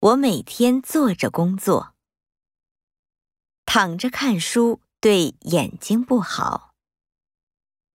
我每天坐着工作。躺着看书对眼睛不好。